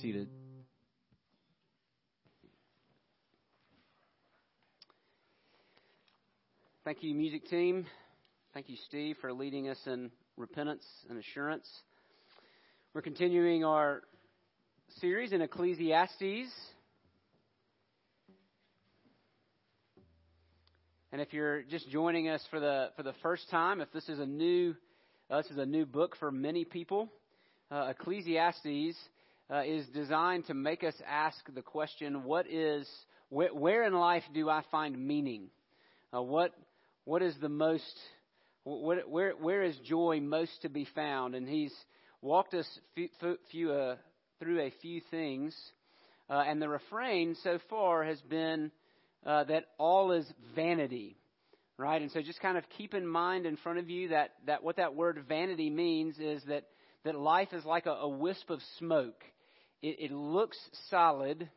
seated. Thank you, music team. Thank you, Steve, for leading us in repentance and assurance. We're continuing our series in Ecclesiastes. And if you're just joining us for the for the first time, if this is a new uh, this is a new book for many people, uh, Ecclesiastes uh, is designed to make us ask the question: What is where, where in life do I find meaning? Uh, what what is the most what, where where is joy most to be found? And he's walked us few, uh, through a few things, uh, and the refrain so far has been uh, that all is vanity, right? And so just kind of keep in mind in front of you that that what that word vanity means is that that life is like a, a wisp of smoke. It, it looks solid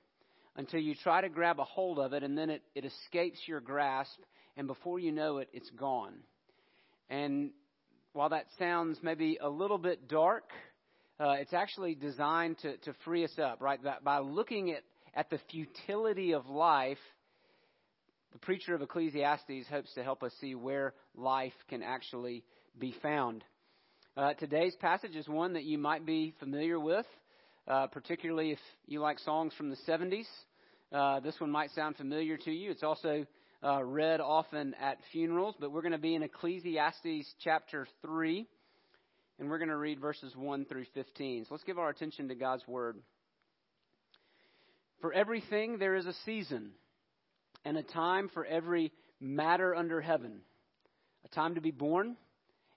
until you try to grab a hold of it, and then it, it escapes your grasp, and before you know it, it's gone. And while that sounds maybe a little bit dark, uh, it's actually designed to, to free us up, right? That by looking at, at the futility of life, the preacher of Ecclesiastes hopes to help us see where life can actually be found. Uh, today's passage is one that you might be familiar with, uh, particularly if you like songs from the 70s. Uh, this one might sound familiar to you. It's also uh, read often at funerals, but we're going to be in Ecclesiastes chapter 3, and we're going to read verses 1 through 15. So let's give our attention to God's Word. For everything there is a season, and a time for every matter under heaven a time to be born,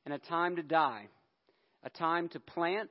and a time to die, a time to plant,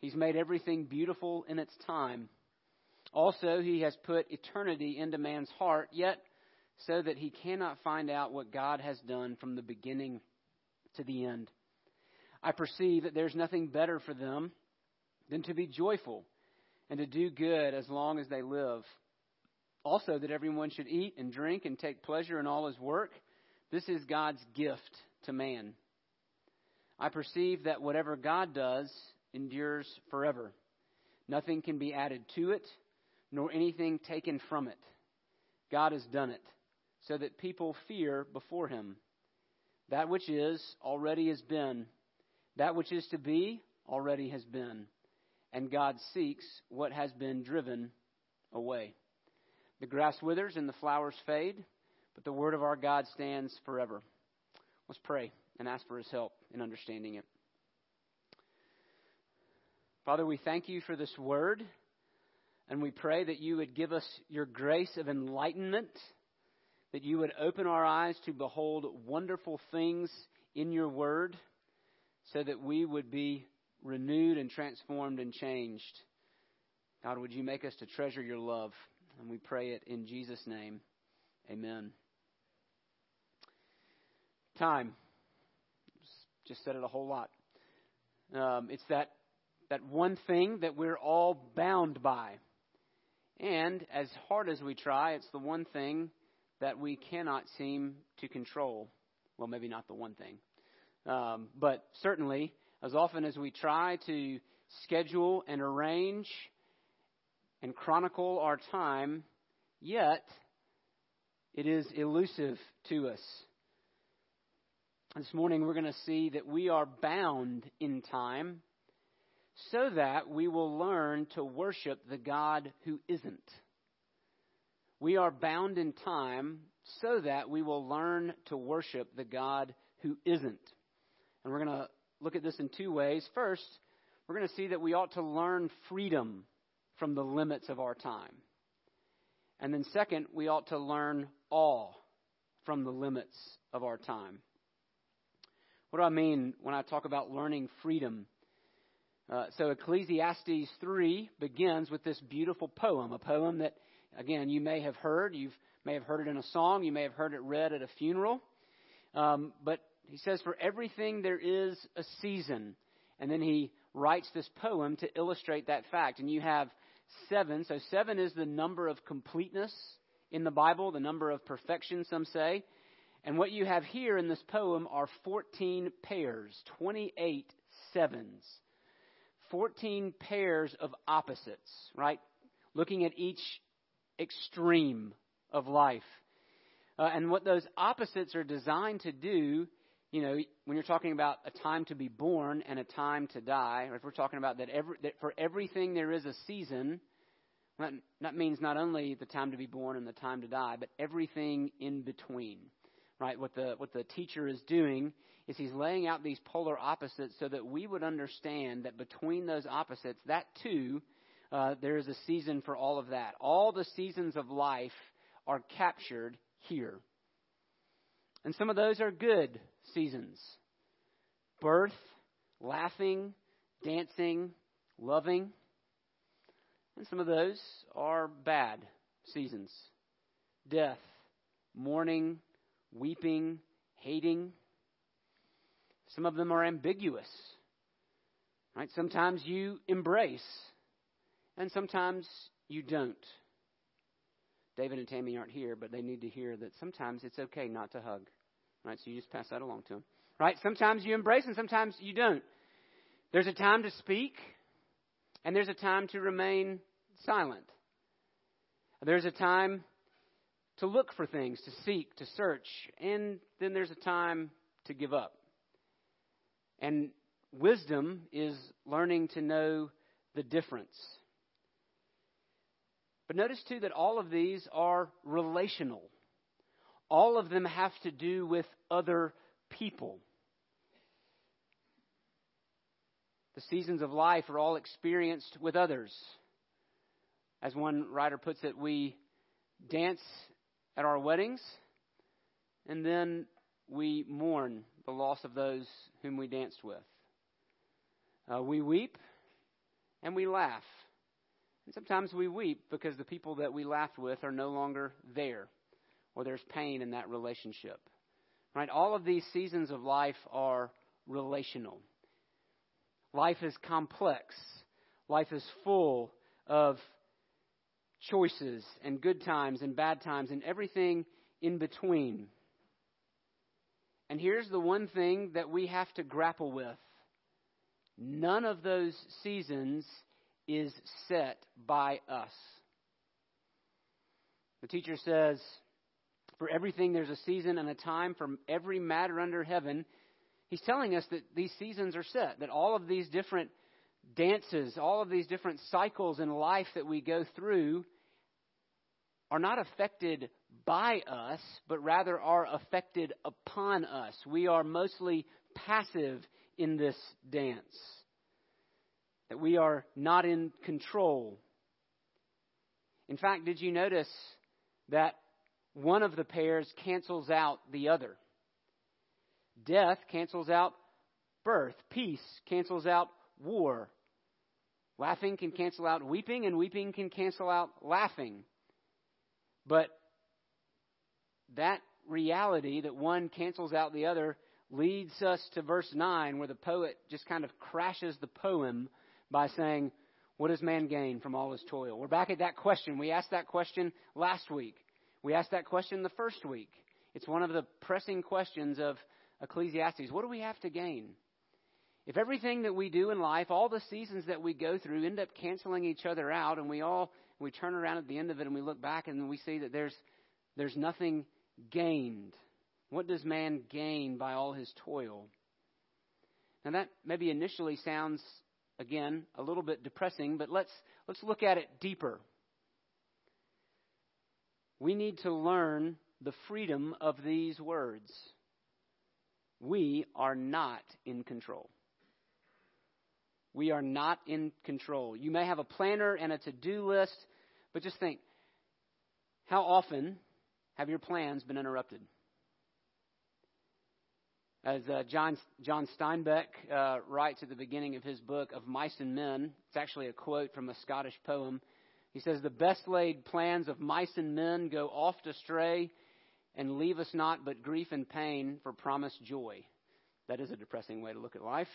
He's made everything beautiful in its time. Also, He has put eternity into man's heart, yet so that he cannot find out what God has done from the beginning to the end. I perceive that there's nothing better for them than to be joyful and to do good as long as they live. Also, that everyone should eat and drink and take pleasure in all his work. This is God's gift to man. I perceive that whatever God does endures forever. Nothing can be added to it, nor anything taken from it. God has done it so that people fear before him. That which is already has been, that which is to be already has been, and God seeks what has been driven away. The grass withers and the flowers fade, but the word of our God stands forever. Let's pray and ask for his help in understanding it. Father, we thank you for this word, and we pray that you would give us your grace of enlightenment that you would open our eyes to behold wonderful things in your word so that we would be renewed and transformed and changed. God, would you make us to treasure your love? And we pray it in Jesus' name. Amen. Time. Just said it a whole lot. Um, it's that, that one thing that we're all bound by. And as hard as we try, it's the one thing that we cannot seem to control. Well, maybe not the one thing. Um, but certainly, as often as we try to schedule and arrange and chronicle our time, yet it is elusive to us. This morning, we're going to see that we are bound in time so that we will learn to worship the God who isn't. We are bound in time so that we will learn to worship the God who isn't. And we're going to look at this in two ways. First, we're going to see that we ought to learn freedom from the limits of our time. And then, second, we ought to learn awe from the limits of our time. What do I mean when I talk about learning freedom? Uh, so, Ecclesiastes 3 begins with this beautiful poem, a poem that, again, you may have heard. You may have heard it in a song, you may have heard it read at a funeral. Um, but he says, For everything there is a season. And then he writes this poem to illustrate that fact. And you have seven. So, seven is the number of completeness in the Bible, the number of perfection, some say. And what you have here in this poem are 14 pairs, 28 sevens. 14 pairs of opposites, right? Looking at each extreme of life. Uh, and what those opposites are designed to do, you know, when you're talking about a time to be born and a time to die, or if we're talking about that, every, that for everything there is a season, that, that means not only the time to be born and the time to die, but everything in between. Right? What the what the teacher is doing is he's laying out these polar opposites so that we would understand that between those opposites, that too, uh, there is a season for all of that. All the seasons of life are captured here. And some of those are good seasons birth, laughing, dancing, loving. And some of those are bad seasons death, mourning, weeping, hating. Some of them are ambiguous. Right? Sometimes you embrace, and sometimes you don't. David and Tammy aren't here, but they need to hear that sometimes it's okay not to hug. Right? So you just pass that along to them. Right? Sometimes you embrace and sometimes you don't. There's a time to speak, and there's a time to remain silent. There's a time to look for things, to seek, to search, and then there's a time to give up. And wisdom is learning to know the difference. But notice too that all of these are relational. All of them have to do with other people. The seasons of life are all experienced with others. As one writer puts it, we dance at our weddings and then we mourn the loss of those whom we danced with. Uh, we weep and we laugh. And sometimes we weep because the people that we laughed with are no longer there, or there's pain in that relationship. Right? All of these seasons of life are relational. Life is complex. Life is full of choices and good times and bad times and everything in between. And here's the one thing that we have to grapple with none of those seasons is set by us. The teacher says, For everything there's a season and a time for every matter under heaven. He's telling us that these seasons are set, that all of these different dances, all of these different cycles in life that we go through are not affected by us, but rather are affected upon us. We are mostly passive in this dance that we are not in control. In fact, did you notice that one of the pairs cancels out the other? Death cancels out birth, peace cancels out war. Laughing can cancel out weeping, and weeping can cancel out laughing. But that reality that one cancels out the other leads us to verse 9, where the poet just kind of crashes the poem by saying, What does man gain from all his toil? We're back at that question. We asked that question last week. We asked that question the first week. It's one of the pressing questions of Ecclesiastes. What do we have to gain? If everything that we do in life, all the seasons that we go through, end up canceling each other out, and we all we turn around at the end of it and we look back and we see that there's there's nothing gained. What does man gain by all his toil? Now that maybe initially sounds again, a little bit depressing, but let's, let's look at it deeper. We need to learn the freedom of these words. We are not in control. We are not in control. You may have a planner and a to do list, but just think how often have your plans been interrupted? As uh, John, John Steinbeck uh, writes at the beginning of his book of Mice and Men, it's actually a quote from a Scottish poem. He says, The best laid plans of mice and men go oft astray and leave us not but grief and pain for promised joy. That is a depressing way to look at life.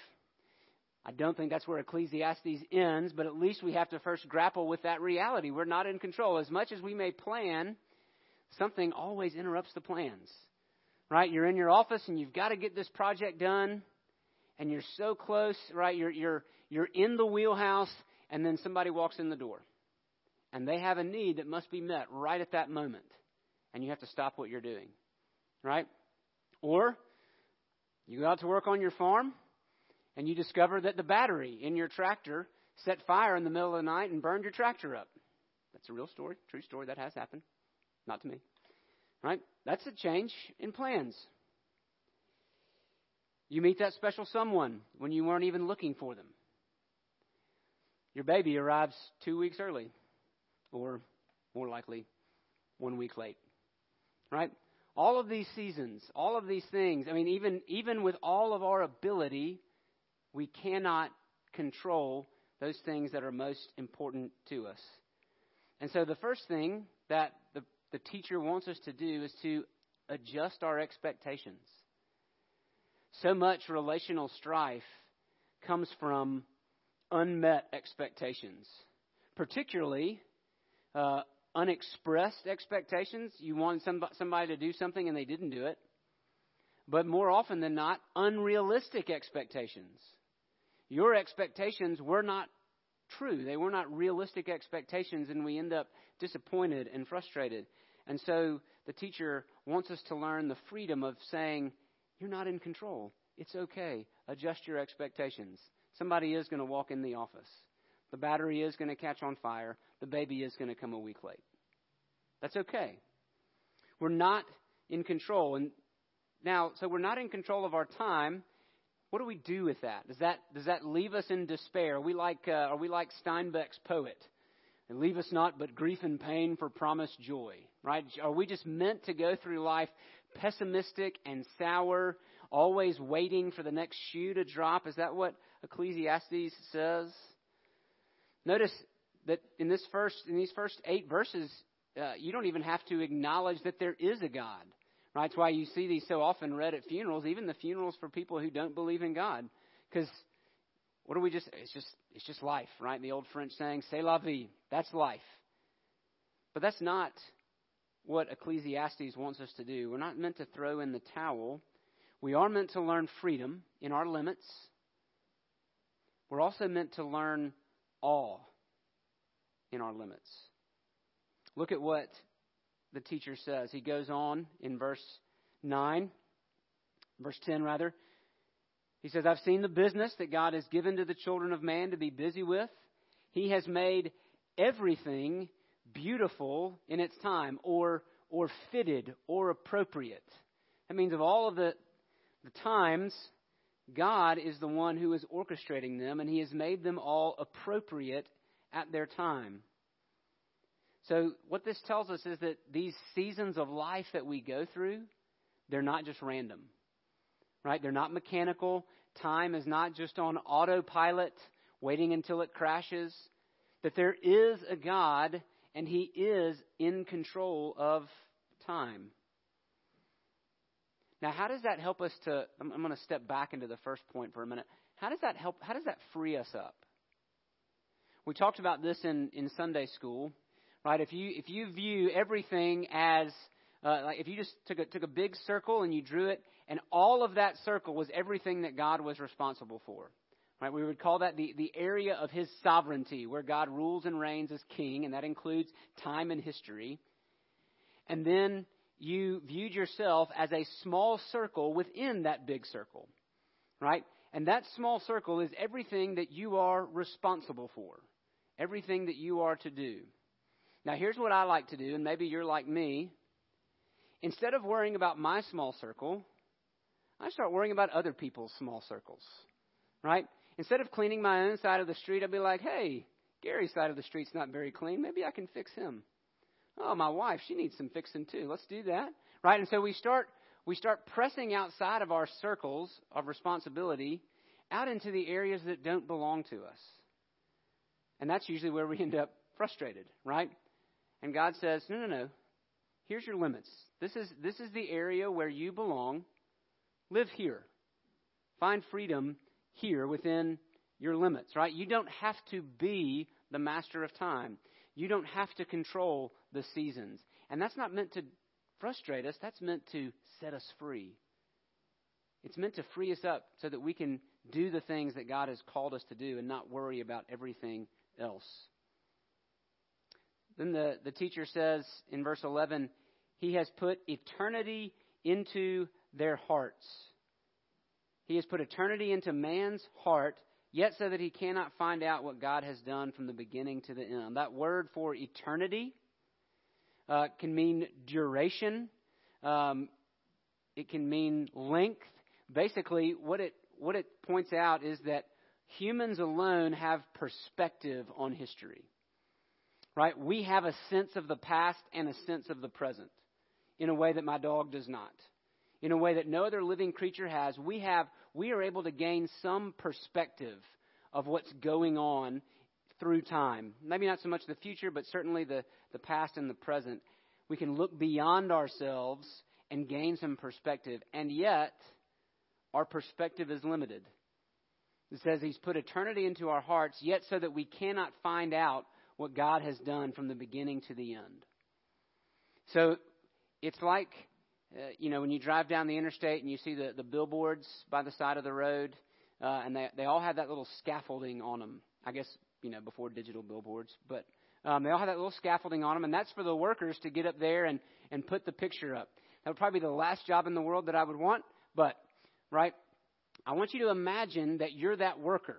I don't think that's where Ecclesiastes ends, but at least we have to first grapple with that reality. We're not in control. As much as we may plan, something always interrupts the plans right? You're in your office and you've got to get this project done, and you're so close, right? You're you're you're in the wheelhouse, and then somebody walks in the door, and they have a need that must be met right at that moment, and you have to stop what you're doing, right? Or you go out to work on your farm, and you discover that the battery in your tractor set fire in the middle of the night and burned your tractor up. That's a real story, true story. That has happened. Not to me. Right? That's a change in plans. You meet that special someone when you weren't even looking for them. Your baby arrives two weeks early, or more likely, one week late. Right? All of these seasons, all of these things, I mean, even, even with all of our ability, we cannot control those things that are most important to us. And so the first thing that the the teacher wants us to do is to adjust our expectations. So much relational strife comes from unmet expectations, particularly uh, unexpressed expectations. You want somebody to do something and they didn't do it. But more often than not, unrealistic expectations. Your expectations were not true. They were not realistic expectations, and we end up disappointed and frustrated. And so the teacher wants us to learn the freedom of saying, You're not in control. It's okay. Adjust your expectations. Somebody is going to walk in the office. The battery is going to catch on fire. The baby is going to come a week late. That's okay. We're not in control. And now, so we're not in control of our time. What do we do with that? Does that does that leave us in despair? Are we like uh, are we like Steinbeck's poet? And leave us not but grief and pain for promised joy. Right? Are we just meant to go through life pessimistic and sour, always waiting for the next shoe to drop? Is that what Ecclesiastes says? Notice that in this first in these first eight verses, uh, you don't even have to acknowledge that there is a God. Right? That's why you see these so often read at funerals, even the funerals for people who don't believe in God. Because what do we just it's just it's just life, right? The old French saying, C'est la vie. That's life. But that's not what Ecclesiastes wants us to do. We're not meant to throw in the towel. We are meant to learn freedom in our limits. We're also meant to learn awe in our limits. Look at what the teacher says. He goes on in verse 9, verse 10 rather. He says, I've seen the business that God has given to the children of man to be busy with. He has made everything beautiful in its time, or, or fitted, or appropriate. That means of all of the, the times, God is the one who is orchestrating them, and He has made them all appropriate at their time. So, what this tells us is that these seasons of life that we go through, they're not just random, right? They're not mechanical. Time is not just on autopilot, waiting until it crashes. That there is a God, and He is in control of time. Now, how does that help us to? I'm, I'm going to step back into the first point for a minute. How does that help? How does that free us up? We talked about this in, in Sunday school right? If you if you view everything as uh, like if you just took a took a big circle and you drew it, and all of that circle was everything that God was responsible for, right? We would call that the the area of His sovereignty, where God rules and reigns as King, and that includes time and history. And then you viewed yourself as a small circle within that big circle, right? And that small circle is everything that you are responsible for, everything that you are to do. Now, here's what I like to do, and maybe you're like me. Instead of worrying about my small circle, I start worrying about other people's small circles, right? Instead of cleaning my own side of the street, I'd be like, hey, Gary's side of the street's not very clean. Maybe I can fix him. Oh, my wife, she needs some fixing too. Let's do that, right? And so we start we start pressing outside of our circles of responsibility out into the areas that don't belong to us. And that's usually where we end up frustrated, right? And God says, no, no, no. Here's your limits. This is, this is the area where you belong. Live here. Find freedom here within your limits, right? You don't have to be the master of time. You don't have to control the seasons. And that's not meant to frustrate us, that's meant to set us free. It's meant to free us up so that we can do the things that God has called us to do and not worry about everything else. Then the, the teacher says in verse 11, He has put eternity into their hearts. He has put eternity into man's heart, yet so that he cannot find out what God has done from the beginning to the end. That word for eternity uh, can mean duration, um, it can mean length. Basically, what it, what it points out is that humans alone have perspective on history. Right? We have a sense of the past and a sense of the present in a way that my dog does not. In a way that no other living creature has. We have we are able to gain some perspective of what's going on through time. Maybe not so much the future, but certainly the, the past and the present. We can look beyond ourselves and gain some perspective. And yet, our perspective is limited. It says He's put eternity into our hearts, yet so that we cannot find out what God has done from the beginning to the end. So it's like, uh, you know, when you drive down the interstate and you see the, the billboards by the side of the road, uh, and they, they all have that little scaffolding on them. I guess, you know, before digital billboards, but um, they all have that little scaffolding on them, and that's for the workers to get up there and, and put the picture up. That would probably be the last job in the world that I would want, but, right? I want you to imagine that you're that worker,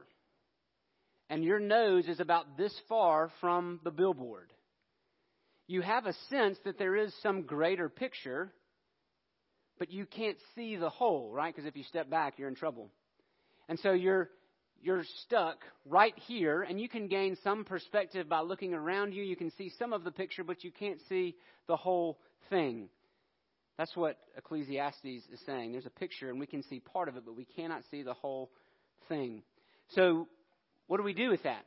and your nose is about this far from the billboard. You have a sense that there is some greater picture, but you can't see the whole, right? Because if you step back, you're in trouble. And so you're you're stuck right here, and you can gain some perspective by looking around you. You can see some of the picture, but you can't see the whole thing. That's what Ecclesiastes is saying. There's a picture, and we can see part of it, but we cannot see the whole thing. So, what do we do with that?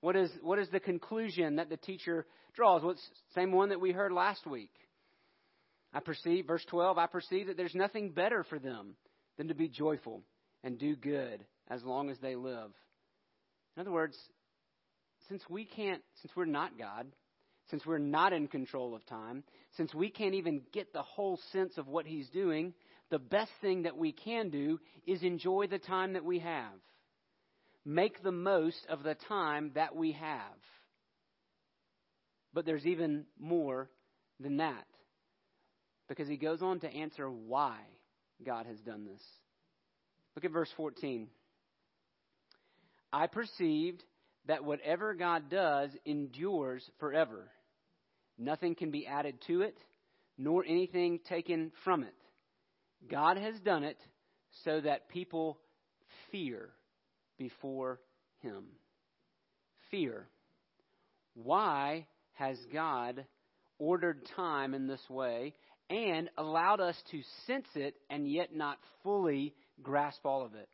What is, what is the conclusion that the teacher draws? What's the same one that we heard last week? I perceive, verse 12, I perceive that there's nothing better for them than to be joyful and do good as long as they live. In other words, since we can't, since we're not God, since we're not in control of time, since we can't even get the whole sense of what He's doing, the best thing that we can do is enjoy the time that we have. Make the most of the time that we have. But there's even more than that. Because he goes on to answer why God has done this. Look at verse 14. I perceived that whatever God does endures forever. Nothing can be added to it, nor anything taken from it. God has done it so that people fear before Him. Fear. Why has God ordered time in this way and allowed us to sense it and yet not fully grasp all of it?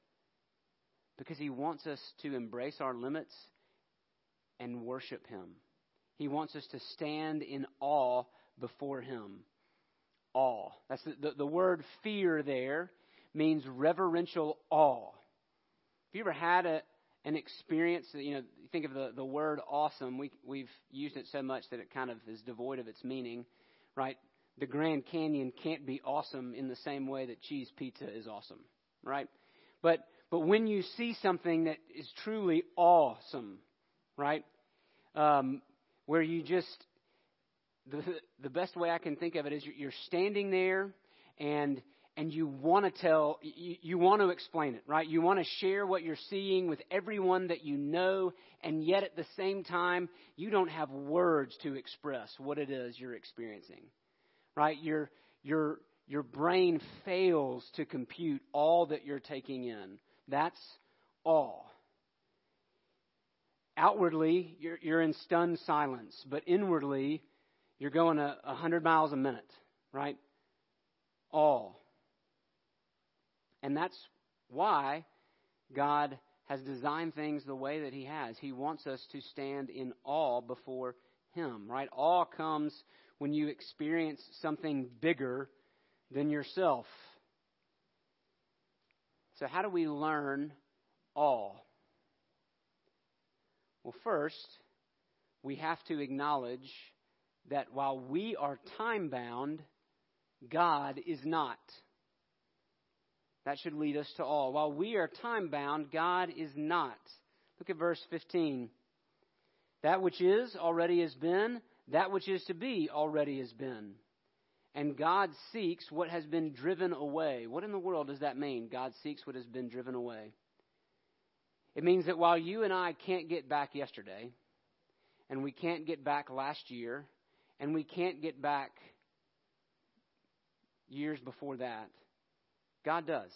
because He wants us to embrace our limits and worship Him. He wants us to stand in awe before Him. Awe. That's the, the, the word fear there means reverential awe. Have you ever had a, an experience, you know, think of the, the word awesome, we, we've used it so much that it kind of is devoid of its meaning, right? The Grand Canyon can't be awesome in the same way that cheese pizza is awesome, right? But but when you see something that is truly awesome, right? Um, where you just, the, the best way I can think of it is you're standing there and, and you want to tell, you, you want to explain it, right? You want to share what you're seeing with everyone that you know, and yet at the same time, you don't have words to express what it is you're experiencing, right? Your, your, your brain fails to compute all that you're taking in. That's awe. Outwardly, you're, you're in stunned silence, but inwardly, you're going a, a hundred miles a minute, right? Awe. And that's why God has designed things the way that He has. He wants us to stand in awe before Him, right? Awe comes when you experience something bigger than yourself. So, how do we learn awe? Well, first, we have to acknowledge that while we are time bound, God is not. That should lead us to all. While we are time bound, God is not. Look at verse 15. That which is already has been, that which is to be already has been. And God seeks what has been driven away. What in the world does that mean? God seeks what has been driven away. It means that while you and I can't get back yesterday, and we can't get back last year, and we can't get back years before that, God does.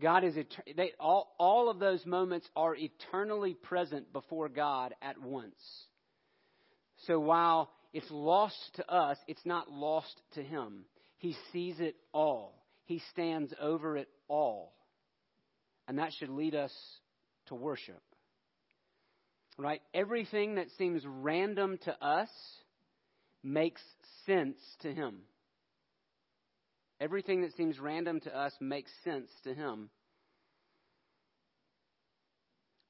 God is they, all, all of those moments are eternally present before God at once. So while it's lost to us, it's not lost to Him. He sees it all. He stands over it all. And that should lead us to worship. Right? Everything that seems random to us makes sense to Him. Everything that seems random to us makes sense to Him.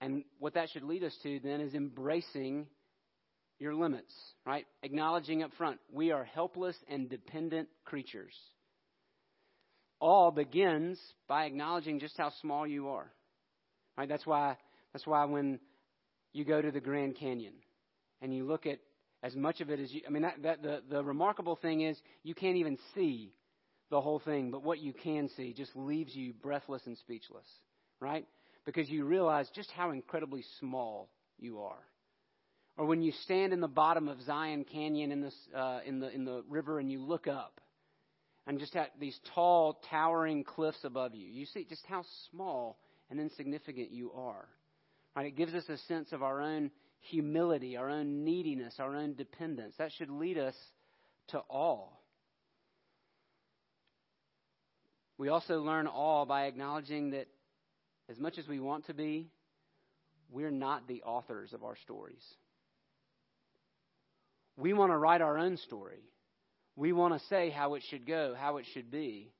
And what that should lead us to then is embracing your limits, right? Acknowledging up front, we are helpless and dependent creatures. All begins by acknowledging just how small you are. Right? That's why that's why when you go to the Grand Canyon and you look at as much of it as you I mean that, that the, the remarkable thing is you can't even see the whole thing, but what you can see just leaves you breathless and speechless, right? Because you realize just how incredibly small you are. Or when you stand in the bottom of Zion Canyon in, this, uh, in, the, in the river and you look up and just at these tall, towering cliffs above you, you see just how small and insignificant you are. Right? It gives us a sense of our own humility, our own neediness, our own dependence. That should lead us to awe. We also learn awe by acknowledging that as much as we want to be, we're not the authors of our stories. We want to write our own story. We want to say how it should go, how it should be.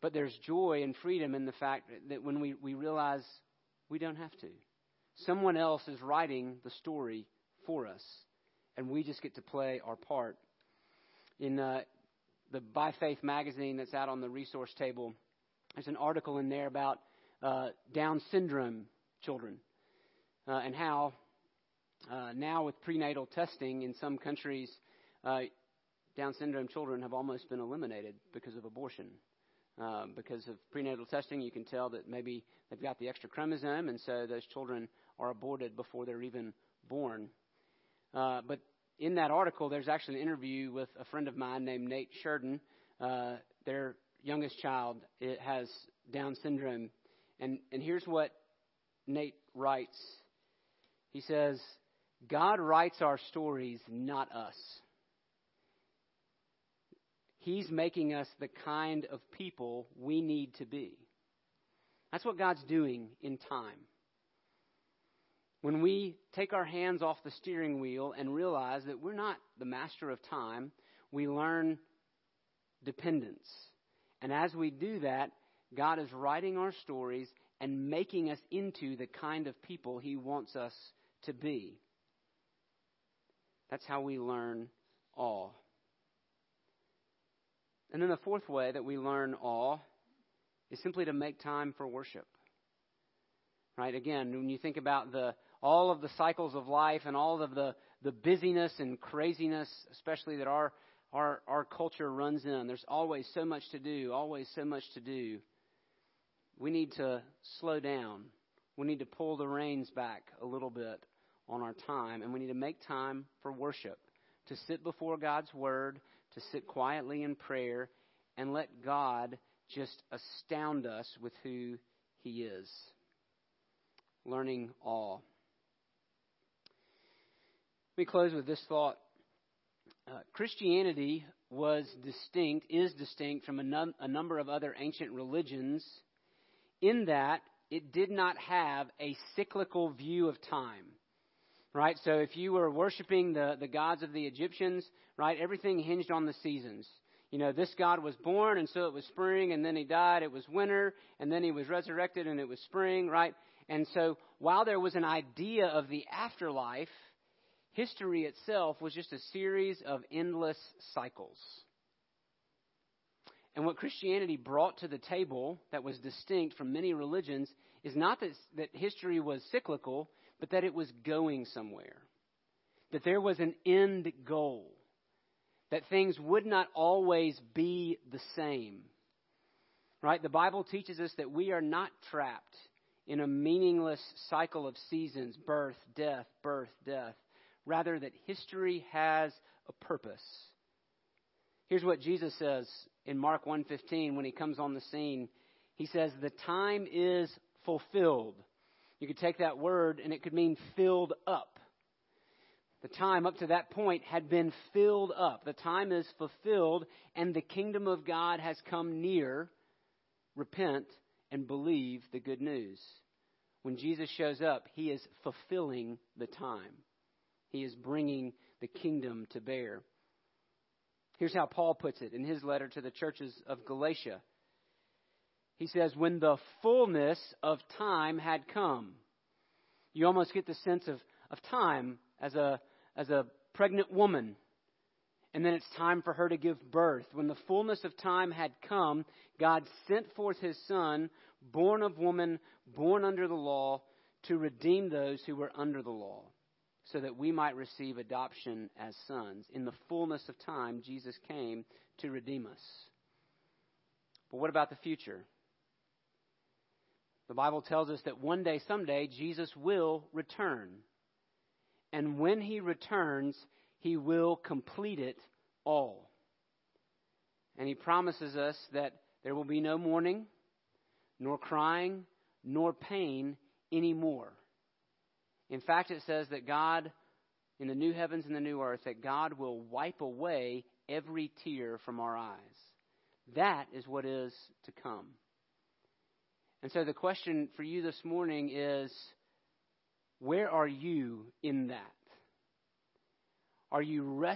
But there's joy and freedom in the fact that when we, we realize we don't have to. Someone else is writing the story for us, and we just get to play our part. In uh, the By Faith magazine that's out on the resource table, there's an article in there about uh, Down syndrome children uh, and how uh, now with prenatal testing in some countries, uh, Down syndrome children have almost been eliminated because of abortion. Uh, because of prenatal testing, you can tell that maybe they've got the extra chromosome, and so those children are aborted before they're even born. Uh, but in that article, there's actually an interview with a friend of mine named Nate Sheridan. Uh, their youngest child it has Down syndrome, and and here's what Nate writes. He says, "God writes our stories, not us." He's making us the kind of people we need to be. That's what God's doing in time. When we take our hands off the steering wheel and realize that we're not the master of time, we learn dependence. And as we do that, God is writing our stories and making us into the kind of people He wants us to be. That's how we learn awe. And then the fourth way that we learn awe is simply to make time for worship. Right? Again, when you think about the all of the cycles of life and all of the, the busyness and craziness, especially that our our, our culture runs in. There's always so much to do, always so much to do. We need to slow down. We need to pull the reins back a little bit on our time, and we need to make time for worship, to sit before God's Word, to sit quietly in prayer, and let God just astound us with who He is. Learning all. Let me close with this thought. Uh, Christianity was distinct, is distinct from a, num- a number of other ancient religions in that it did not have a cyclical view of time. Right? So if you were worshiping the, the gods of the Egyptians, right, everything hinged on the seasons. You know, this God was born, and so it was spring, and then he died, it was winter, and then he was resurrected, and it was spring, right? And so while there was an idea of the afterlife, history itself was just a series of endless cycles. And what Christianity brought to the table that was distinct from many religions is not that, that history was cyclical, but that it was going somewhere. That there was an end goal. That things would not always be the same. Right? The Bible teaches us that we are not trapped in a meaningless cycle of seasons birth, death, birth, death. Rather, that history has a purpose. Here's what Jesus says in Mark 1:15 when he comes on the scene. He says, "The time is fulfilled." You could take that word and it could mean filled up. The time up to that point had been filled up. The time is fulfilled and the kingdom of God has come near. Repent and believe the good news. When Jesus shows up, he is fulfilling the time. He is bringing the kingdom to bear. Here's how Paul puts it in his letter to the churches of Galatia. He says, When the fullness of time had come, you almost get the sense of, of time as a, as a pregnant woman. And then it's time for her to give birth. When the fullness of time had come, God sent forth his Son, born of woman, born under the law, to redeem those who were under the law so that we might receive adoption as sons. In the fullness of time, Jesus came to redeem us. But what about the future? The Bible tells us that one day, someday, Jesus will return. And when he returns, he will complete it all. And he promises us that there will be no mourning, nor crying, nor pain anymore. In fact, it says that God, in the new heavens and the new earth, that God will wipe away every tear from our eyes. That is what is to come. And so the question for you this morning is where are you in that? Are you resting?